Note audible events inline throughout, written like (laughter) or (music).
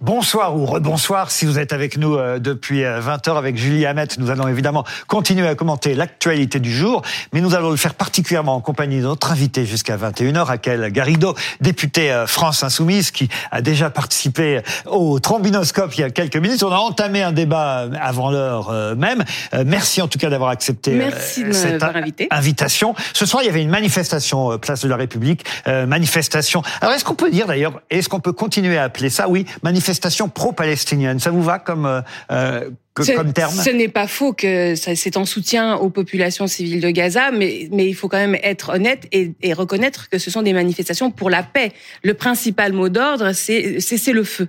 Bonsoir ou rebonsoir si vous êtes avec nous euh, depuis 20h euh, avec Julie Hamet. Nous allons évidemment continuer à commenter l'actualité du jour, mais nous allons le faire particulièrement en compagnie de notre invité jusqu'à 21h, Raquel Garrido, députée euh, France Insoumise, qui a déjà participé au trombinoscope il y a quelques minutes. On a entamé un débat avant l'heure même. Merci en tout cas d'avoir accepté cette invitation. Ce soir, il y avait une manifestation place de la République, manifestation. Alors est-ce qu'on peut dire d'ailleurs, est-ce qu'on peut continuer à appeler ça, oui, manifestation manifestation pro-palestinienne. Ça vous va comme euh, euh comme terme? Ce n'est pas faux que c'est en soutien aux populations civiles de Gaza, mais, mais il faut quand même être honnête et, et reconnaître que ce sont des manifestations pour la paix. Le principal mot d'ordre, c'est cesser le feu.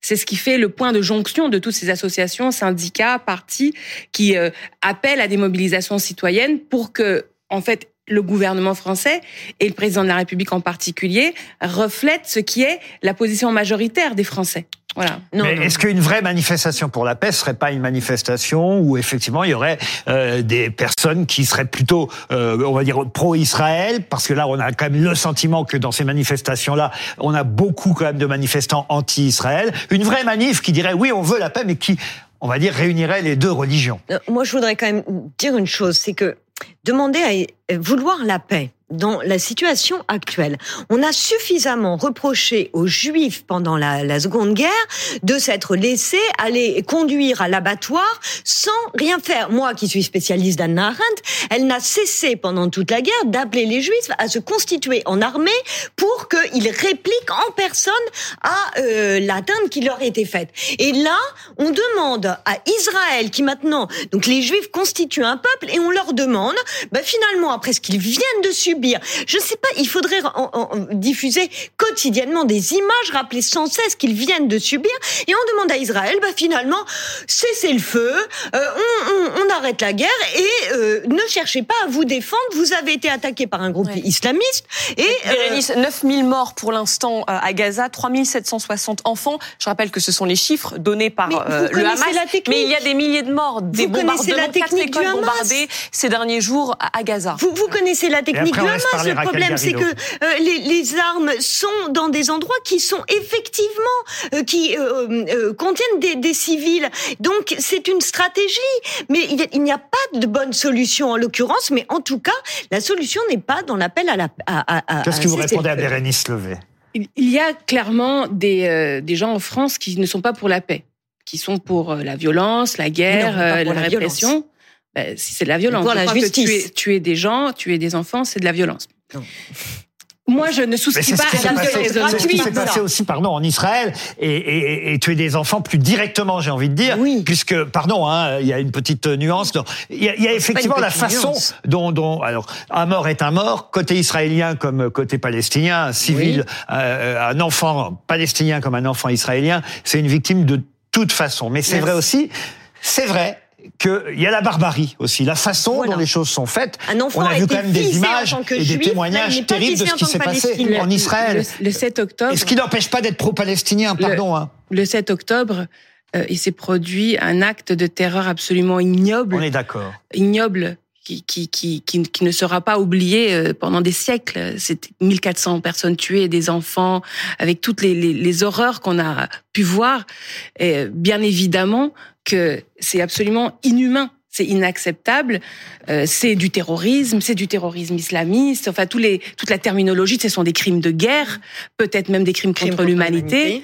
C'est ce qui fait le point de jonction de toutes ces associations, syndicats, partis qui euh, appellent à des mobilisations citoyennes pour que, en fait, le gouvernement français et le président de la République en particulier reflètent ce qui est la position majoritaire des Français. Voilà. Mais est-ce qu'une vraie manifestation pour la paix serait pas une manifestation où effectivement il y aurait euh, des personnes qui seraient plutôt, euh, on va dire, pro-Israël, parce que là on a quand même le sentiment que dans ces manifestations-là, on a beaucoup quand même de manifestants anti-Israël. Une vraie manif qui dirait oui on veut la paix, mais qui, on va dire, réunirait les deux religions. Euh, moi je voudrais quand même dire une chose, c'est que demander à vouloir la paix, dans la situation actuelle. On a suffisamment reproché aux Juifs pendant la, Seconde Guerre de s'être laissés aller conduire à l'abattoir sans rien faire. Moi, qui suis spécialiste d'Anna Arendt, elle n'a cessé pendant toute la guerre d'appeler les Juifs à se constituer en armée pour qu'ils répliquent en personne à euh, l'atteinte qui leur était faite. Et là, on demande à Israël, qui maintenant, donc les Juifs constituent un peuple, et on leur demande, bah, finalement, après ce qu'ils viennent de subir, je ne sais pas, il faudrait diffuser quotidiennement des images, rappeler sans cesse qu'ils viennent de subir, et on demande à Israël, bah finalement, cessez le feu, euh, on, arrête la guerre et euh, ne cherchez pas à vous défendre. Vous avez été attaqué par un groupe islamiste et Bérénice, 9000 morts pour l'instant euh, à Gaza, 3760 enfants. Je rappelle que ce sont les chiffres donnés par le Hamas. mais il y a des milliers de morts, des vous bombardements, la technique du bombardées ces derniers jours à, Gaza. Vous, vous connaissez la technique du le problème, c'est que euh, les, les, armes sont dans des endroits qui sont effectivement euh, qui euh, contiennent des, des, civils. Donc c'est une stratégie, mais il n'y a pas de bonne solution en l'occurrence. Mais en tout cas, la solution n'est pas dans l'appel à la. Qu'est-ce que vous répondez à Bérénice Levé Il y a clairement des, des gens en France qui ne sont pas pour la paix, qui sont pour la violence, la guerre, la, répression. Ben, si c'est de la violence. Pour la justice. tuer, des gens, tuer des enfants, c'est de la violence. Moi, je ne souscris pas à la violence gratuite. C'est ce qui s'est passé aussi, pardon, en Israël et, et, et, tuer des enfants plus directement, j'ai envie de dire, oui. puisque, pardon, hein, il y a une petite nuance. Il y a, il y a effectivement la façon dont, dont, alors, un mort est un mort, côté israélien comme côté palestinien, un civil, euh, un enfant palestinien comme un enfant israélien, c'est une victime de toute façon. Mais c'est vrai aussi, c'est vrai qu'il y a la barbarie aussi, la façon dont les choses sont faites. On a vu quand même des images et des témoignages terribles de ce qui s'est passé en Israël. Le, 7 octobre. Et ce qui n'empêche pas d'être pro-palestinien, pardon. Le, hein. le 7 octobre, euh, il s'est produit un acte de terreur absolument ignoble. On est d'accord. Ignoble. Qui, qui, qui, qui, ne sera pas oublié euh, pendant des siècles. C'est 1400 personnes tuées, des enfants, avec toutes les, les, les horreurs qu'on a pu voir. Et bien évidemment, que c'est absolument inhumain c'est inacceptable, euh, c'est du terrorisme, c'est du terrorisme islamiste, enfin tous les, toute la terminologie, ce sont des crimes de guerre, peut-être même des crimes, contre, l'humanité.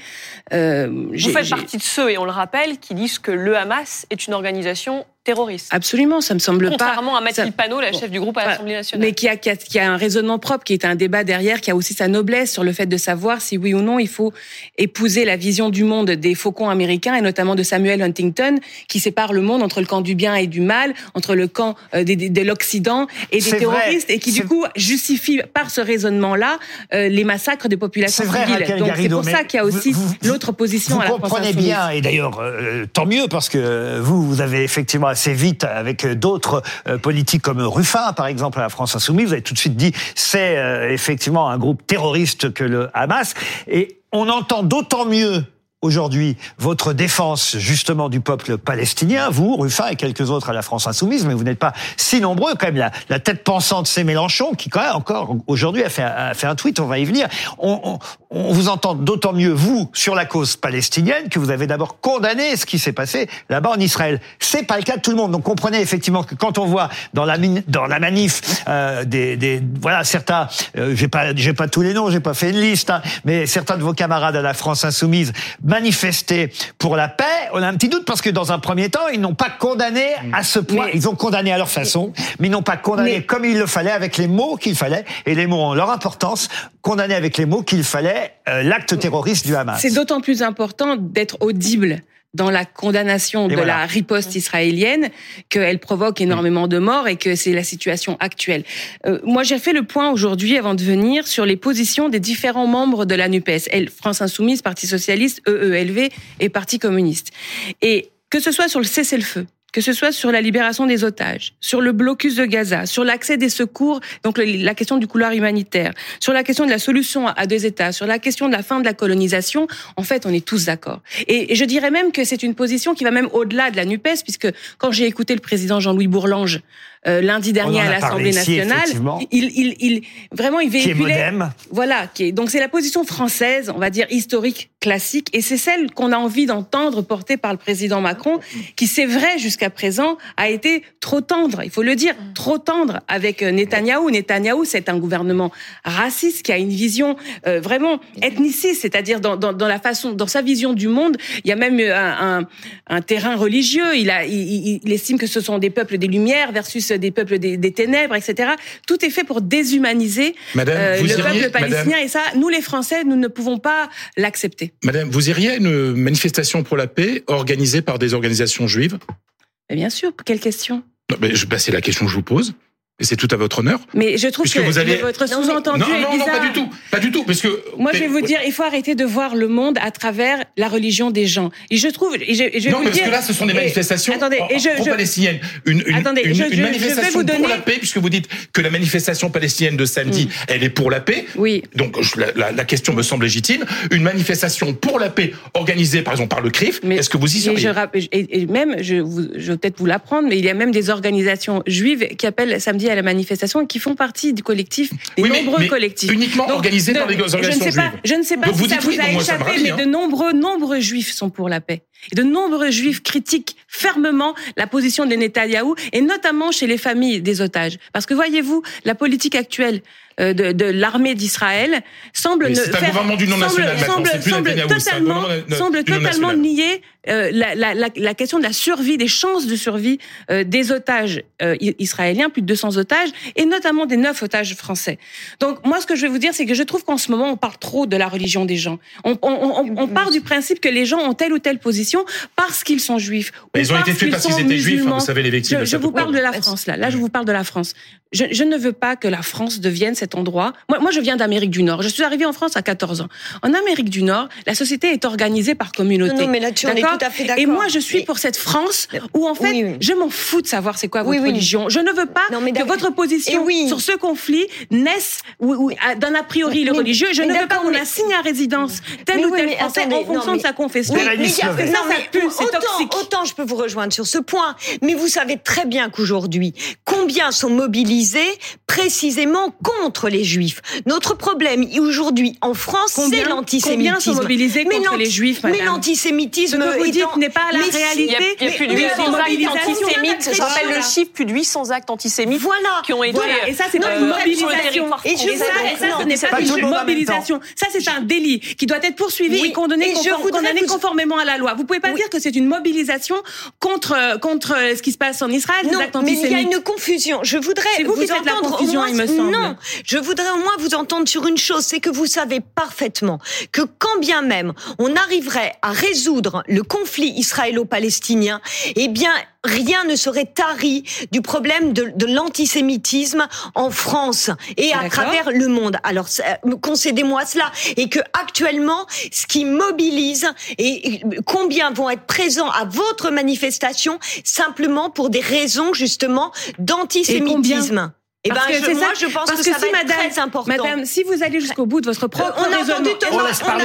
Euh, Vous faites partie de ceux, et on le rappelle, qui disent que le Hamas est une organisation terroriste. Absolument, ça me semble pas. Contrairement à Mathilde Panot, la chef du groupe à l'Assemblée nationale. Mais qui a, qui, a, qui a, un raisonnement propre, qui est un débat derrière, qui a aussi sa noblesse sur le fait de savoir si oui ou non il faut épouser la vision du monde des faucons américains et notamment de Samuel Huntington, qui sépare le monde entre le camp du bien et du mal, entre le camp euh, de l'Occident et des terroristes, et qui du coup justifie par ce raisonnement-là euh, les massacres des populations civiles. Donc c'est pour ça qu'il y a aussi l'autre position vous à la comprenez bien, et d'ailleurs euh, tant mieux parce que vous, vous avez effectivement assez vite avec d'autres euh, politiques comme Ruffin, par exemple, à la France Insoumise. Vous avez tout de suite dit c'est euh, effectivement un groupe terroriste que le Hamas. Et on entend d'autant mieux aujourd'hui votre défense justement du peuple palestinien, vous, Ruffin et quelques autres à la France insoumise, mais vous n'êtes pas si nombreux quand même. La, tête pensante, c'est Mélenchon qui quand même encore aujourd'hui a fait, un tweet, on va y venir. On, on, on vous entend d'autant mieux vous sur la cause palestinienne que vous avez d'abord condamné ce qui s'est passé là-bas en Israël. C'est pas le cas de tout le monde. Donc comprenez effectivement que quand on voit dans la dans la manif euh, des, des, voilà certains, euh, j'ai pas pas tous les noms, j'ai pas fait une liste, hein, mais certains de vos camarades à la France insoumise manifester pour la paix, on a un petit doute parce que dans un premier temps, ils n'ont pas condamné à ce point. ils ont condamné à leur façon, mais ils n'ont pas condamné comme il le fallait, avec les mots qu'il fallait, et les mots ont leur importance, condamné avec les mots qu'il fallait euh, l'acte terroriste du Hamas. C'est d'autant plus important d'être audible dans la condamnation de la riposte israélienne qu'elle provoque énormément de morts et que c'est la situation actuelle. Euh, moi, j'ai fait le point aujourd'hui, avant de venir, sur les positions des différents membres de la NUPES, elle, France Insoumise, Parti Socialiste, EELV et Parti Communiste. Et que ce soit sur le cessez-le-feu, que ce soit sur la libération des otages, sur le blocus de Gaza, sur l'accès des secours, donc la question du couloir humanitaire, sur la question de la solution à deux États, sur la question de la fin de la colonisation, en fait, on est tous d'accord. Et, je dirais même que c'est une position qui va même au-delà de la NUPES, puisque quand j'ai écouté le président Jean-Louis Bourlange euh, lundi dernier à l'Assemblée nationale. il, il, il, vraiment, il véhiculait. Qui voilà. Qui est, donc c'est la position française, on va dire historique, classique, et c'est celle qu'on a envie d'entendre portée par le président Macron, qui c'est vrai jusqu'à présent a été trop tendre. Il faut le dire, trop tendre avec euh, Netanyahou. Netanyahou, c'est un gouvernement raciste qui a une vision euh, vraiment ethniciste, c'est-à-dire dans, dans, dans, la façon, dans sa vision du monde, il y a même un, un, un terrain religieux. Il, a, il, il estime que ce sont des peuples des Lumières versus des peuples des, ténèbres, etc. Tout est fait pour déshumaniser euh, le peuple palestinien. Et ça, nous les Français, nous ne pouvons pas l'accepter. Madame, vous iriez à une manifestation pour la paix organisée par des organisations juives? Bien sûr. Quelle question? Ben, C'est la question que je vous pose. Et c'est tout à votre honneur. Mais je trouve que vous allez... votre sous-entendu est bizarre. Non, non, pas du tout, pas du tout, parce que moi je vais vous dire, il faut arrêter de voir le monde à travers la religion des gens. Et je trouve, et je, je vais non, vous parce dire, que là, ce sont des manifestations attendez, et je, pro-palestiniennes. Une, une, attendez, une, je, une manifestation donner... pour la paix, puisque vous dites que la manifestation palestinienne de samedi, mm. elle est pour la paix. Oui. Donc la, la, la, question me semble légitime. Une manifestation pour la paix organisée, par exemple, par le CRIF. Est-ce que vous y seriez et, et, même, je, vous, je vais peut-être vous l'apprendre, mais il y a même des organisations juives qui appellent samedi à la manifestation qui font partie du collectif, des nombreux collectifs. Uniquement organisés par les organisations je ne sais pas, Je ne sais pas si ça vous a échappé, mais de nombreux, nombreux juifs sont pour la paix. Et de nombreux juifs critiquent fermement la position de Netanyahou, et notamment chez les familles des otages. Parce que voyez-vous, la politique actuelle de, de l'armée d'Israël semble ne faire, un gouvernement du non national semble, semble, totalement, semble totalement nier euh, la, la, la, la, question de la survie, des chances de survie euh, des otages euh, israéliens, plus de 200 otages, et notamment des neuf otages français. Donc moi, ce que je vais vous dire, c'est que je trouve qu'en ce moment, on parle trop de la religion des gens. On, on, on, on part du principe que les gens ont telle ou telle position parce qu'ils sont juifs. ils ont été tués parce qu'ils étaient juifs, hein, vous savez les victimes. Je, je vous parle de la France là. Là, je vous parle de la France. Je, je ne veux pas que la France devienne cette endroit. Moi, moi je viens d'Amérique du Nord. Je suis arrivée en France à 14 ans. En Amérique du Nord, la société est organisée par communauté. Non, mais là, tu en es tout à fait d'accord. Et moi, je suis pour cette France où, en fait, je m'en fous de savoir c'est quoi votre religion. Je ne veux pas que votre position sur ce conflit naisse d'un a priori le religieux. Je ne veux pas qu'on assigne à résidence tel ou tel Français en fonction de sa confession. autant, autant je peux vous rejoindre sur ce point, mais vous savez très bien qu'aujourd'hui, combien sont mobilisés précisément contre les juifs. Notre problème aujourd'hui en France, c'est l'antisémitisme. Combien sont mobilisés contre les juifs, Mais l'antisémitisme n'est pas la réalité. Il y a, plus de 800 actes antisémites. Je rappelle le chiffre, plus de 800 actes antisémites voilà. qui ont été Et ça, c'est pas une mobilisation. Et, ça, ce n'est pas une mobilisation. Ça, c'est un délit qui doit être poursuivi et condamné, conformément à la loi. Vous pouvez pas dire que c'est une mobilisation contre contre ce qui se passe en Israël, antisémites. Mais il y a une confusion. Je voudrais vous, vous entendre il me semble. Non, je voudrais au moins vous entendre sur une chose, c'est que vous savez parfaitement que quand bien même on arriverait à résoudre le conflit israélo-palestinien, eh bien rien ne serait tari du problème de, de l'antisémitisme en France et à travers le monde. Alors concédez-moi cela et que actuellement ce qui mobilise et combien vont être présents à votre manifestation simplement pour des raisons justement d'antisémitisme. Et eh ben, je, moi, je pense que, ça va être très important. Madame, si vous allez jusqu'au bout de votre propre on a raisonnement, entendu Thomas, on laisse parler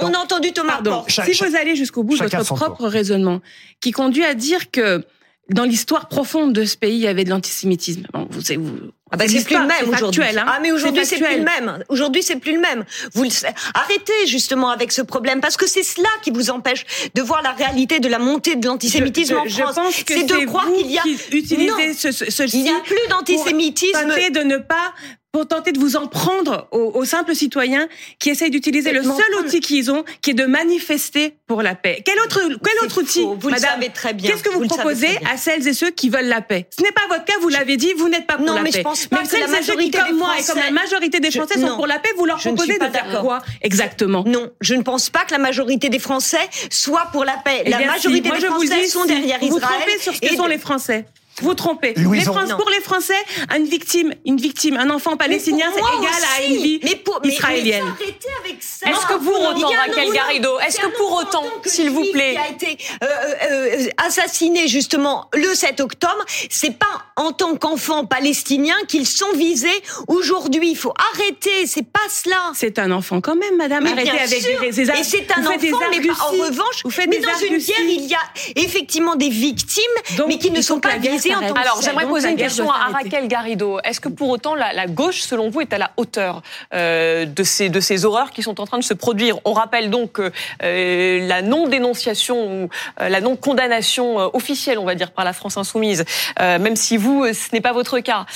On a entendu Thomas. Pardon. si vous allez jusqu'au bout de votre propre raisonnement, qui conduit à dire que dans l'histoire profonde de ce pays, il y avait de l'antisémitisme. Bon, vous, vous, ah bah c'est plus le même aujourd'hui. Hein. Ah mais aujourd'hui c'est plus le même. Aujourd'hui c'est plus le même. Vous le... arrêtez justement avec ce problème parce que c'est cela qui vous empêche de voir la réalité de la montée de l'antisémitisme en France. C'est de croire qu'il y a utilisez ce, ce, il n'y a plus d'antisémitisme. de ne pas pour tenter de vous en prendre aux, simples citoyens qui essayent d'utiliser le seul outil qu'ils ont, qui est de manifester pour la paix. Quel autre, quel autre outil, vous madame, le savez très bien. Qu'est-ce que vous, proposez à celles et ceux qui veulent la paix? Ce n'est pas votre cas, vous l'avez dit, vous n'êtes pas pour non, la mais paix. Je pense pas mais celles et ceux qui, comme moi et comme la majorité des Français, sont pour la paix, vous leur proposez de faire quoi exactement? Non, je ne pense pas que la majorité des Français soit pour la paix. Eh la majorité des Français sont derrière Israël. Vous trompez sur ce que sont les Français. Vous trompez. les pour les Français, une victime, une victime, un enfant palestinien, c'est égal à une vie mais pour, israélienne. Est-ce que pour autant, Raquel Garrido, est-ce que pour autant, s'il vous plaît, qui a été euh, euh, assassiné justement le 7 octobre, c'est pas en tant qu'enfant palestinien qu'ils sont visés aujourd'hui. Il faut arrêter. C'est pas cela. C'est un enfant quand même, Madame. Mais Arrêtez avec sûr. des, Et c'est un enfant, mais en revanche, vous faites mais dans une guerre, il y a effectivement des victimes, mais qui ne sont pas visées alors, j'aimerais poser une question à Raquel Garrido. Est-ce que pour autant la, gauche, selon vous, est à la hauteur euh, de, ces, de ces horreurs qui sont en train de se produire? On rappelle donc que euh, la non-dénonciation ou euh, la non-condamnation officielle, on va dire, par la France insoumise, même si vous, ce n'est pas votre cas,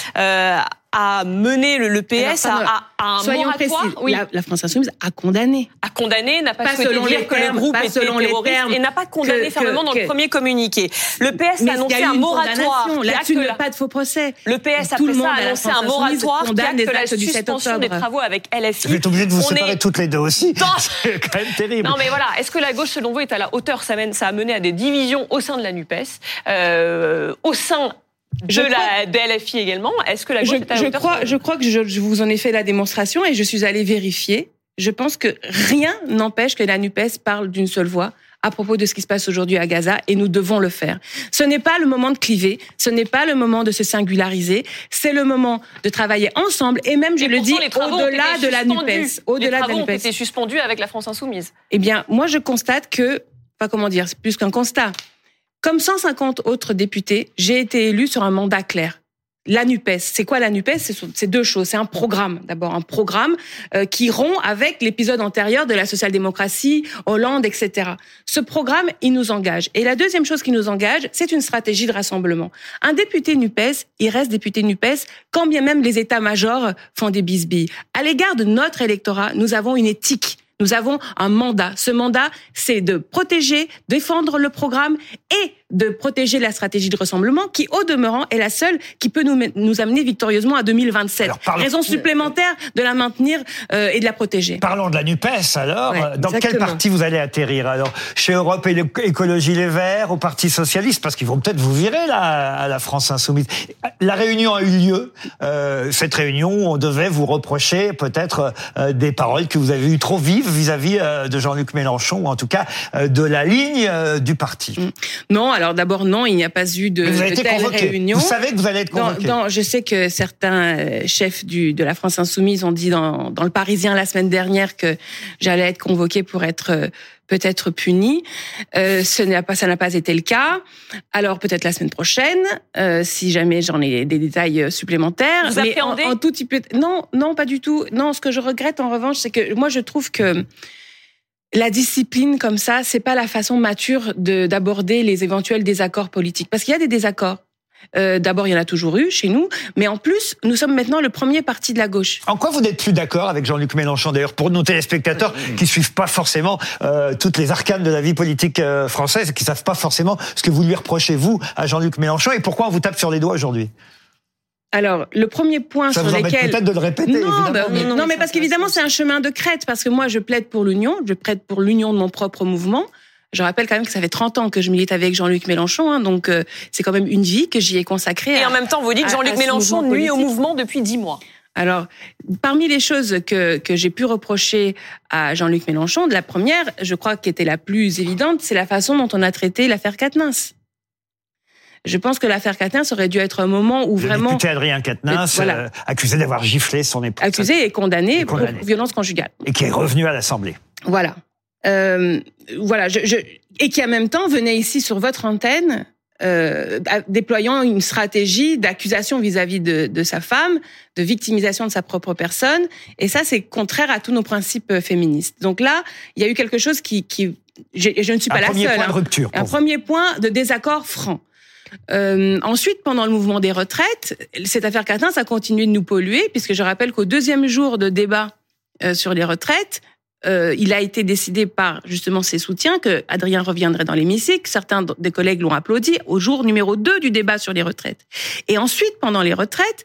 a mené le, PS à, un moratoire. Oui. La, France insoumise a condamné. A condamné, n'a pas, pas souhaité dire que le groupe était selon terroriste et n'a pas condamné fermement dans le premier communiqué. Le PS a annoncé un moratoire. Là-dessus, la... pas de faux procès. Le PS après ça a annoncé un moratoire qui acte la suspension des travaux avec LFI. Vous êtes obligé de vous séparer toutes les deux aussi. (laughs) C'est quand même terrible. Non mais voilà, est-ce que la gauche, selon vous, est à la hauteur? Ça, mène, ça a mené à des divisions au sein de la NUPES, euh, au sein de la DLFI également. Est-ce que la gauche je, crois, je crois que je, vous en ai fait la démonstration et je suis allée vérifier. Je pense que rien n'empêche que la NUPES parle d'une seule voix à propos de ce qui se passe aujourd'hui à Gaza et nous devons le faire. Ce n'est pas le moment de cliver, ce n'est pas le moment de se singulariser, c'est le moment de travailler ensemble et même, je le dis, au-delà de la NUPES. Au-delà de la NUPES. ont été suspendus avec la France Insoumise. Eh bien, moi, je constate que, pas comment dire, c'est plus qu'un constat. Comme 150 autres députés, j'ai été élu sur un mandat clair. La NUPES, c'est quoi la NUPES? C'est deux choses. C'est un programme, d'abord un programme euh, qui rompt avec l'épisode antérieur de la social-démocratie, Hollande, etc. Ce programme, il nous engage. Et la deuxième chose qui nous engage, c'est une stratégie de rassemblement. Un député NUPES, il reste député NUPES, quand bien même les états-majors font des bisbilles. À l'égard de notre électorat, nous avons une éthique nous avons un mandat. Ce mandat, c'est de protéger, défendre le programme et de protéger la stratégie de rassemblement qui, au demeurant, est la seule qui peut nous, nous amener victorieusement à 2027. Raison supplémentaire de la maintenir euh, et de la protéger. Parlons de la NUPES alors. Dans quel parti vous allez atterrir alors? Chez Europe et Écologie Les Verts, au Parti Socialiste? Parce qu'ils vont peut-être vous virer là, à la France Insoumise. La réunion a eu lieu. Euh, cette réunion, on devait vous reprocher peut-être euh, des paroles que vous avez eues trop vives vis-à-vis -vis, de Jean-Luc Mélenchon, ou en tout cas de la ligne du parti. Mm. Non, alors d'abord non, il n'y a pas eu de, vous avez de telle réunion. Vous savez que vous allez être convoqué. je sais que certains euh, chefs du, de la France insoumise ont dit dans, dans le Parisien la semaine dernière que j'allais être convoqué pour être euh, peut-être puni. Euh, ce n'a pas, ça n'a pas été le cas. Alors peut-être la semaine prochaine, euh, si jamais j'en ai des détails supplémentaires. Vous mais en, en, tout type, non, non, pas du tout. Non, ce que je regrette en revanche, c'est que moi je trouve que la discipline comme ça, c'est pas la façon mature d'aborder les éventuels désaccords politiques. Parce qu'il y a des désaccords. Euh, D'abord, il y en a toujours eu chez nous, mais en plus, nous sommes maintenant le premier parti de la gauche. En quoi vous n'êtes plus d'accord avec Jean-Luc Mélenchon D'ailleurs, pour nos téléspectateurs qui suivent pas forcément euh, toutes les arcanes de la vie politique euh, française, qui savent pas forcément ce que vous lui reprochez vous à Jean-Luc Mélenchon, et pourquoi on vous tape sur les doigts aujourd'hui? Alors, le premier point ça sur vous lequel peut-être de le répéter. Non, bah, non, non, mais parce qu'évidemment, c'est un chemin de crête. Parce que moi, je plaide pour l'union, je plaide pour l'union de mon propre mouvement. Je rappelle quand même que ça fait 30 ans que je milite avec Jean-Luc Mélenchon, hein, donc euh, c'est quand même une vie que j'y ai consacrée. Et en même temps, vous dites que Jean-Luc Mélenchon nuit au mouvement depuis 10 mois. Alors, parmi les choses que, que j'ai pu reprocher à Jean-Luc Mélenchon, de la première, je crois qu'était la plus évidente, c'est la façon dont on a traité l'affaire Katnins. Je pense que l'affaire Quatennens aurait dû être un moment où le vraiment... député Adrien Quatennens, euh, accusé d'avoir giflé son épouse. Accusé et condamné, pour violence conjugale. Et qui est revenu à l'Assemblée. Voilà. Euh, voilà, je, je, et qui en même temps venait ici sur votre antenne euh, déployant une stratégie d'accusation vis-à-vis de, de, sa femme, de victimisation de sa propre personne. Et ça, c'est contraire à tous nos principes euh, féministes. Donc là, il y a eu quelque chose qui... qui je ne suis pas la seule. Point de hein. rupture, un premier point de désaccord franc. Euh, ensuite, pendant le mouvement des retraites, cette affaire Catin, ça a continué de nous polluer, puisque je rappelle qu'au deuxième jour de débat euh, sur les retraites, euh, il a été décidé par justement ses soutiens que Adrien reviendrait dans l'hémicycle. Certains des collègues l'ont applaudi au jour numéro 2 du débat sur les retraites. Et ensuite, pendant les retraites,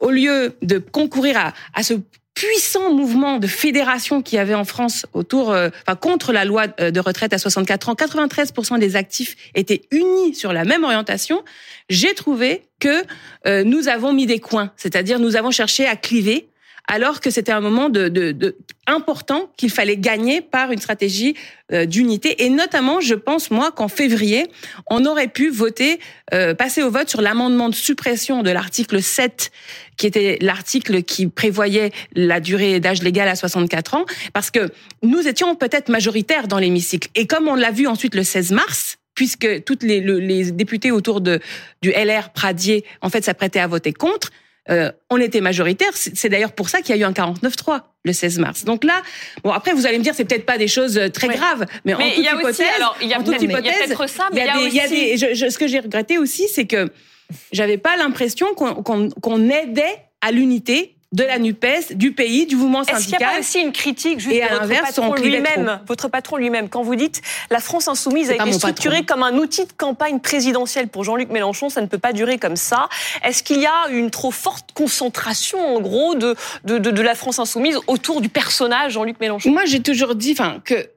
au lieu de concourir à, à ce puissant mouvement de fédération qu'il y avait en France autour, euh, enfin, contre la loi euh, de retraite à 64 ans, 93% des actifs étaient unis sur la même orientation. J'ai trouvé que nous avons mis des coins, c'est-à-dire nous avons cherché à cliver alors que c'était un moment de, de, de important qu'il fallait gagner par une stratégie euh, d'unité. Et notamment, je pense, moi, qu'en février, on aurait pu voter, euh, passer au vote sur l'amendement de suppression de l'article 7, qui était l'article qui prévoyait la durée d'âge légal à 64 ans, parce que nous étions peut-être majoritaires dans l'hémicycle. Et comme on l'a vu ensuite le 16 mars, puisque toutes les, les députés autour de, du LR Pradier, en fait, s'apprêtaient à voter contre, euh, on était majoritaire. C'est d'ailleurs pour ça qu'il y a eu un 49-3 le 16 mars. Donc là, bon après vous allez me dire c'est peut-être pas des choses euh, très graves, mais, en toute hypothèse, alors il y a peut-être ça, mais il y a, des, ce que j'ai regretté aussi, c'est que j'avais pas l'impression qu'on aidait à l'unité de la NUPES, du pays, du mouvement syndical. Est-ce qu'il n'y a pas aussi une critique juste et à votre patron lui-même, votre patron lui-même, quand vous dites la France insoumise a été structurée comme un outil de campagne présidentielle pour Jean-Luc Mélenchon, ça ne peut pas durer comme ça. Est-ce qu'il y a une trop forte concentration, en gros, de, de, de, la France insoumise autour du personnage Jean-Luc Mélenchon? Moi, j'ai toujours dit, enfin, que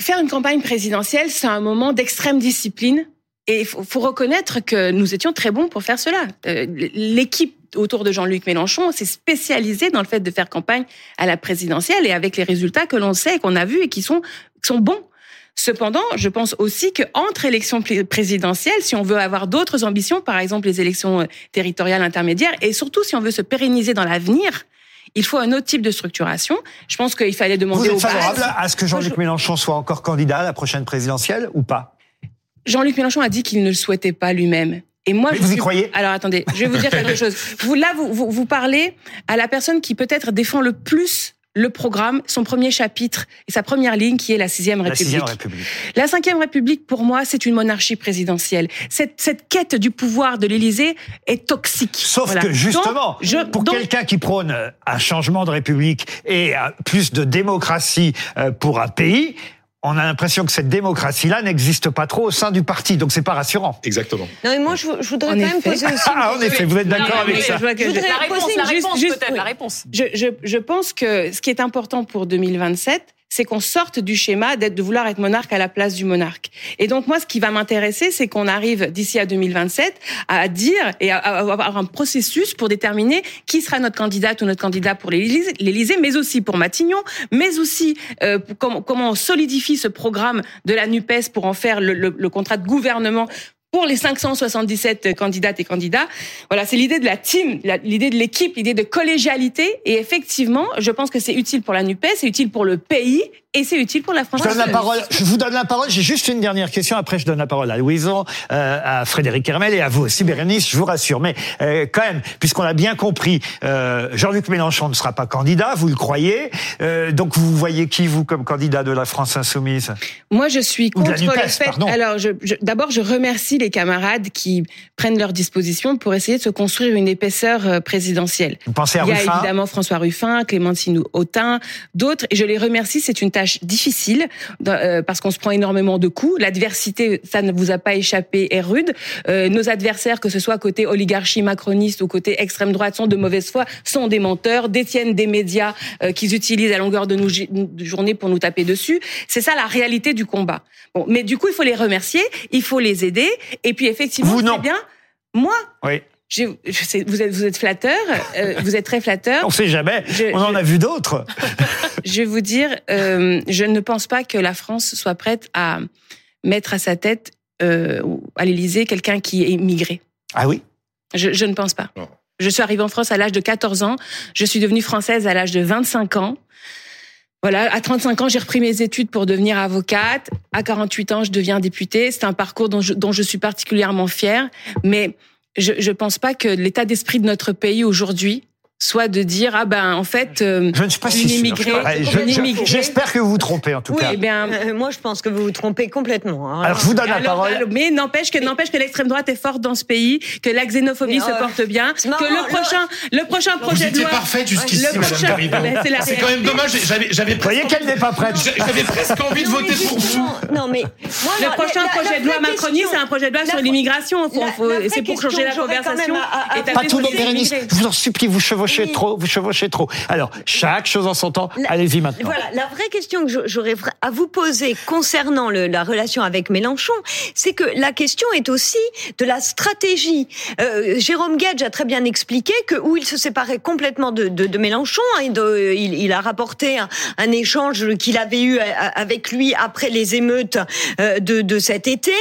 faire une campagne présidentielle, c'est un moment d'extrême discipline. Et il faut, faut, reconnaître que nous étions très bons pour faire cela. Euh, l'équipe autour de Jean-Luc Mélenchon s'est spécialisé dans le fait de faire campagne à la présidentielle et avec les résultats que l'on sait, qu'on a vus et qui sont, sont bons. Cependant, je pense aussi qu'entre élections présidentielles, si on veut avoir d'autres ambitions, par exemple les élections euh, territoriales intermédiaires, et surtout si on veut se pérenniser dans l'avenir, il faut un autre type de structuration. Je pense qu'il fallait demander Vous êtes favorable à ce que Jean-Luc Mélenchon soit encore candidat à la prochaine présidentielle ou pas? Jean-Luc Mélenchon a dit qu'il ne le souhaitait pas lui-même. Et moi, je vous y croyez Alors attendez, je vais vous dire quelque (laughs) chose. Vous là, vous, vous, vous parlez à la personne qui peut-être défend le plus le programme, son premier chapitre et sa première ligne qui est la sixième République. La République. La cinquième République, pour moi, c'est une monarchie présidentielle. Cette, cette quête du pouvoir de l'Élysée est toxique. Sauf que justement, pour quelqu'un qui prône un changement de République et plus de démocratie euh, pour un pays, on a l'impression que cette démocratie-là n'existe pas trop au sein du parti, donc c'est pas rassurant. Exactement. Non, mais moi, je, voudrais quand même poser aussi. (laughs) Ah, en effet, vous êtes d'accord avec ça. Je, voudrais la réponse, la réponse peut-être, la réponse. Je, je, je pense que ce qui est important pour 2027, c'est qu'on sorte du schéma d'être de vouloir être monarque à la place du monarque. Et donc moi, ce qui va m'intéresser, c'est qu'on arrive d'ici à 2027 à dire et à avoir un processus pour déterminer qui sera notre candidate ou notre candidat pour l'Élysée, mais aussi pour Matignon, mais aussi euh, comment, comment on solidifie ce programme de la Nupes pour en faire le, le, le contrat de gouvernement pour les 577 candidates et candidats. Voilà, c'est l'idée de la team, l'idée de l'équipe, l'idée de collégialité. Et effectivement, je pense que c'est utile pour la NUPES, c'est utile pour le pays et c'est utile pour la France. Je, donne la parole, je vous donne la parole. J'ai juste une dernière question. Après, je donne la parole à Louison, euh, à Frédéric Hermel et à vous aussi, Bérénice. Je vous rassure. Mais euh, quand même, puisqu'on a bien compris, euh, Jean-Luc Mélenchon ne sera pas candidat. Vous le croyez. Euh, donc, vous voyez qui vous comme candidat de la France insoumise? Moi, je suis contre le fait. Alors, je, d'abord, je remercie les camarades qui prennent leurs dispositions pour essayer de se construire une épaisseur présidentielle. Vous pensez à Il y a évidemment François Ruffin, Clémentine Autain, d'autres, et je les remercie. C'est une tâche difficile euh, parce qu'on se prend énormément de coups. L'adversité, ça ne vous a pas échappé, est rude. Euh, nos adversaires, que ce soit côté oligarchie macroniste ou côté extrême droite, sont de mauvaise foi, sont des menteurs, détiennent des médias qu'ils utilisent à longueur de, de journée pour nous taper dessus. C'est ça la réalité du combat. Bon, mais du coup, il faut les remercier, il faut les aider, et puis effectivement, c'est bien. Moi, oui. Je, je sais, vous êtes vous êtes flatteur, euh, vous êtes très flatteur. (laughs) On sait jamais. on en a vu d'autres. (laughs) je vais vous dire, euh, je ne pense pas que la France soit prête à mettre à sa tête à l'Élysée quelqu'un qui est immigré. Ah oui? Je, je, ne pense pas. Je suis arrivée en France à l'âge de 14 ans. Je suis devenue française à l'âge de 25 ans. Voilà, à 35 ans, j'ai repris mes études pour devenir avocate. À 48 ans, je deviens députée. C'est un parcours dont je, dont je suis particulièrement fière. Mais je ne pense pas que l'état d'esprit de notre pays aujourd'hui soit de dire ah ben en fait euh, je ne suis pas si immigré, j'espère que vous vous trompez en tout oui, cas. Eh bien, euh, moi je pense que vous vous trompez complètement. Hein. Alors je vous donne la parole. Mais n'empêche que n'empêche que l'extrême droite est forte dans ce pays, que la xénophobie se porte bien, que le prochain le prochain projet de loi parfaite jusqu'ici madame C'est quand même dommage, j'avais j'avais Vous voyez qu'elle n'est pas prête. J'avais presque envie de voter pour vous. Non mais le prochain projet de loi Macronie, c'est un projet de loi sur l'immigration, c'est pour changer la conversation Pas tout je vous en supplie, vous chevauchez trop, vous chevauchez trop. Alors, chaque chose en son temps. Allez-y maintenant. Voilà, la vraie question que j'aurais à vous poser concernant le, la relation avec Mélenchon, c'est que la question est aussi de la stratégie. Euh, Jérôme Gage a très bien expliqué que où il se séparait complètement de, de, de Mélenchon, hein, de, il, il, a rapporté un, un échange qu'il avait eu avec lui après les émeutes euh, de, de cet été,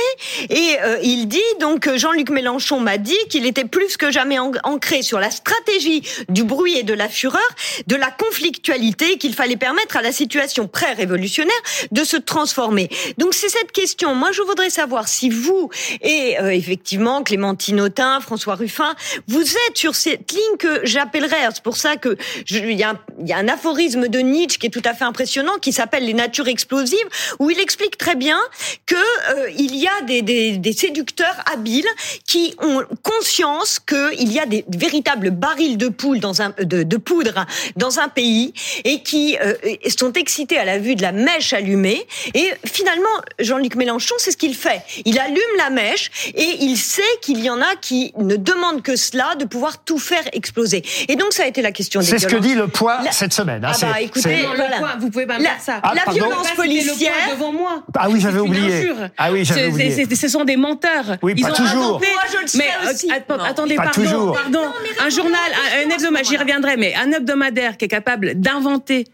et euh, il dit donc Jean-Luc Mélenchon m'a dit qu'il était plus que jamais ancré sur la stratégie du bruit et de la fureur, de la conflictualité qu'il fallait permettre à la situation pré-révolutionnaire de se transformer. Donc c'est cette question. Moi, je voudrais savoir si vous et euh, effectivement Clémentine Autain, François Ruffin, vous êtes sur cette ligne que j'appellerais. C'est pour ça que il y, a un aphorisme de Nietzsche qui est tout à fait impressionnant, qui s'appelle les natures explosives, où il explique très bien que euh, il y a des, des, des séducteurs habiles qui ont conscience qu'il y a des véritables barils de poule dans un de, de poudre dans un pays et qui euh, sont excités à la vue de la mèche allumée. Et finalement, Jean-Luc Mélenchon, c'est ce qu'il fait. Il allume la mèche et il sait qu'il y en a qui ne demandent que cela, de pouvoir tout faire exploser. Et donc, ça a été la question des C'est ce que dit le poids cette semaine. Hein, ah bah écoutez, voilà. vous pouvez pas me dire ça. Ah, la violence policière devant moi. Ah oui, j'avais oublié. Ah oui, j'avais oublié. Ce sont des menteurs. Oui, pas toujours. Moi, je le sais mais euh, aussi. attendez, pas pardon, toujours. pardon. un journal, un, hebdomadaire, j'y reviendrai, mais un hebdomadaire qui est capable d'inventer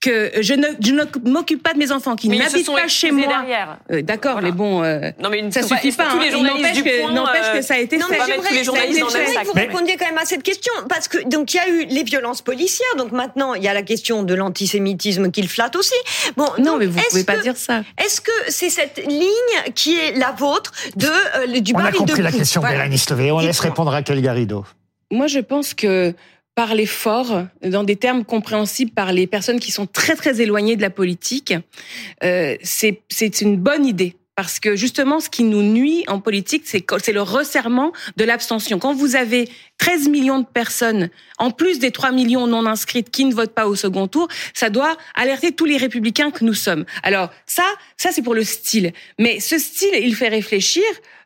que je ne, je ne m'occupe pas de mes enfants qui n'habitent pas chez moi. Euh, D'accord, voilà. mais bon, euh, non, mais ça suffit pas. Tous les hein. n'empêche que, euh, que ça a été non, fait. Mais j'aimerais que vous répondiez quand même à cette question parce que donc il y a eu les violences policières, donc maintenant il y a la question de l'antisémitisme qu'il flatte aussi. Bon, non, mais vous pouvez pas dire ça. Est-ce que c'est cette ligne qui est la vôtre de euh, du On a compris la question. Mélanie Levé. On laisse répondre à quel Garrido. Moi, je pense que parler fort, dans des termes compréhensibles par les personnes qui sont très très éloignées de la politique, euh, c'est une bonne idée. Parce que justement, ce qui nous nuit en politique, c'est le resserrement de l'abstention. Quand vous avez 13 millions de personnes, en plus des 3 millions non inscrites qui ne votent pas au second tour, ça doit alerter tous les républicains que nous sommes. Alors ça, ça c'est pour le style. Mais ce style, il fait réfléchir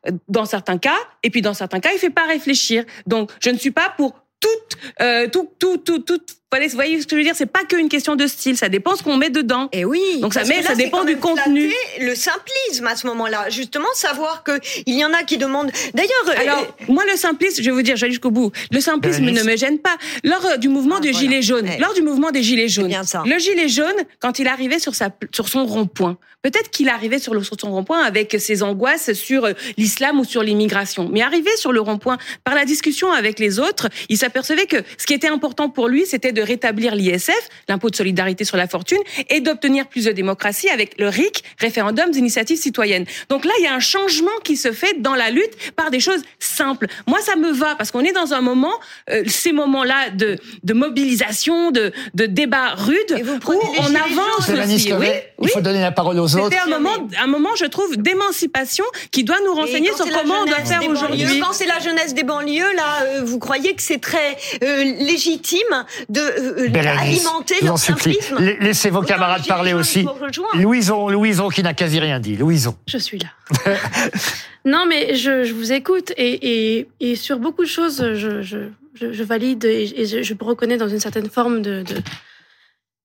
euh, dans certains cas, et puis dans certains cas, il fait pas réfléchir. Donc, je ne suis pas pour toute, euh, tout, tout, tout, tout, vous voyez ce que je veux dire C'est pas qu'une question de style, ça dépend ce qu'on met dedans. Et eh oui. Donc ça, met, ça dépend du contenu. Le simplisme à ce moment-là, justement, savoir que il y en a qui demandent. D'ailleurs, euh, alors moi le simplisme, je vais vous dire, j'allais jusqu'au bout. Le simplisme ne me gêne pas. Lors euh, du mouvement ah, des gilets jaunes, lors du mouvement des gilets jaunes, le gilet jaune, quand il arrivait sur sa sur son rond-point, peut-être qu'il arrivait sur, le, sur son rond-point avec ses angoisses sur euh, l'islam ou sur l'immigration, mais arrivé sur le rond-point par la discussion avec les autres, il s'apercevait que ce qui était important pour lui, c'était de rétablir l'ISF, l'impôt de solidarité sur la fortune, et d'obtenir plus de démocratie avec le RIC, référendum d'initiative citoyenne. Donc là, il y a un changement qui se fait dans la lutte par des choses simples. Moi, ça me va parce qu'on est dans un moment, euh, ces moments-là de, de mobilisation, de, de débat rude, où on avance aussi. Oui, il faut donner la parole aux autres. C'était un moment, un moment, je trouve, d'émancipation qui doit nous renseigner sur comment on doit faire aujourd'hui. Quand c'est la jeunesse des banlieues, là, euh, vous croyez que c'est très euh, légitime de alimenter leur simplisme. Laissez vos camarades parler aussi. Louison, Louison qui n'a quasi rien dit. Louison. Je suis là. (laughs) non, mais je, je vous écoute et, et, et, sur beaucoup de choses, je, je, je valide et, je, je, me reconnais dans une certaine forme de, de...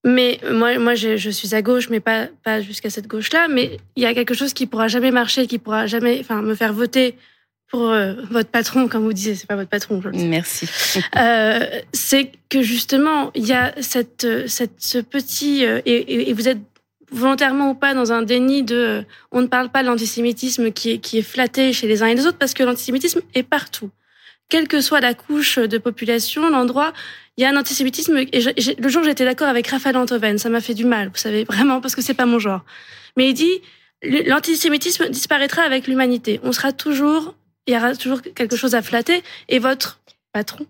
Mais moi, moi je, je, suis à gauche, mais pas, pas jusqu'à cette gauche-là. Mais il y a quelque chose qui pourra jamais marcher, qui pourra jamais enfin, me faire voter pour euh, votre patron, comme vous disiez, c'est pas votre patron. Je Merci. Euh, c'est que justement, il y a cette, cette, ce petit euh, et, et, vous êtes volontairement ou pas dans un déni de on ne parle pas de l'antisémitisme qui est, qui est flatté chez les uns et les autres parce que l'antisémitisme est partout. Quelle que soit la couche de population, l'endroit, il y a un antisémitisme. Et le jour, j'étais d'accord avec Raphaël Antoven, ça m'a fait du mal, vous savez, vraiment, parce que c'est pas mon genre. Mais il dit, l'antisémitisme disparaîtra avec l'humanité. On sera toujours, il y aura toujours quelque chose à flatter. Et votre patron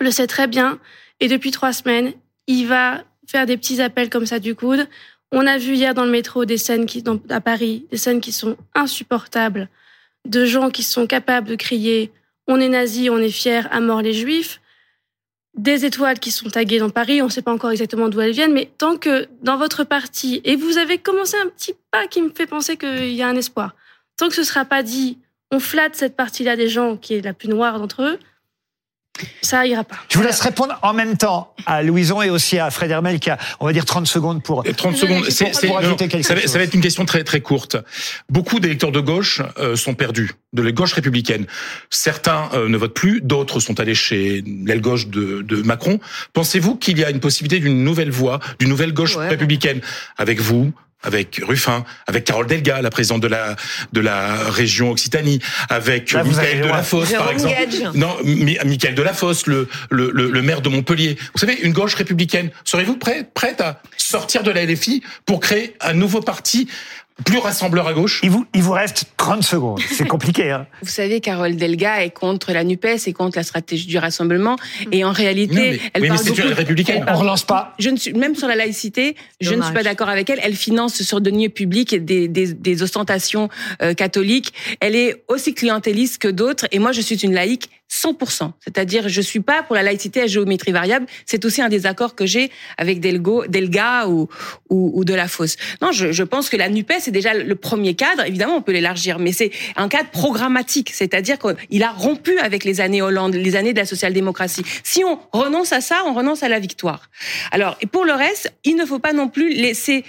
le sait très bien. Et depuis trois semaines, il va faire des petits appels comme ça du coude. On a vu hier dans le métro des scènes qui, à Paris, des scènes qui sont insupportables, de gens qui sont capables de crier on est nazi, on est fier, à mort les juifs, des étoiles qui sont taguées dans Paris, on ne sait pas encore exactement d'où elles viennent, mais tant que dans votre parti, et vous avez commencé un petit pas qui me fait penser qu'il y a un espoir, tant que ce ne sera pas dit on flatte cette partie-là des gens qui est la plus noire d'entre eux, ça ira pas. Je vous laisse répondre en même temps à Louison et aussi à Fred Hermel qui a, on va dire, 30 secondes pour. 30 secondes. C'est, ça, va, ça, va, être une question très très courte. Beaucoup d'électeurs de gauche euh, sont perdus, de la gauche républicaine. Certains euh, ne votent plus, d'autres sont allés chez l'aile gauche de, de Macron. Pensez-vous qu'il y a une possibilité d'une nouvelle voie, d'une nouvelle gauche républicaine? Avec vous, avec Ruffin, avec Carole Delga, la présidente de la de la région Occitanie, avec Là, Michael Delafosse, par exemple. Non, Michael Delafosse, le, le, le, le, maire de Montpellier. Vous savez, une gauche républicaine. Serez-vous prête, prête à sortir de la LFI pour créer un nouveau parti plus rassembleur à gauche Il vous, il vous reste 30 secondes. C'est (laughs) compliqué. Hein. Vous savez, Carole Delga est contre la NUPES et contre la stratégie du rassemblement. Et en réalité, elle oui, parle mais c'est républicaine. On relance pas. Je ne suis, même sur la laïcité, je ne suis pas d'accord avec elle. Elle finance sur deniers publics des, des, des ostentations euh, catholiques. Elle est aussi clientéliste que d'autres. Et moi, je suis une laïque 100%. C'est-à-dire, je suis pas pour la laïcité à géométrie variable. C'est aussi un désaccord que j'ai avec Delga ou, ou. Non, je, pense que la NUPES, c'est déjà le premier cadre. Évidemment, on peut l'élargir, mais c'est un cadre programmatique. C'est-à-dire qu'il a rompu avec les années Hollande, les années de la social-démocratie. Si on renonce à ça, on renonce à la victoire. Alors, et pour le reste, il ne faut pas non plus laisser,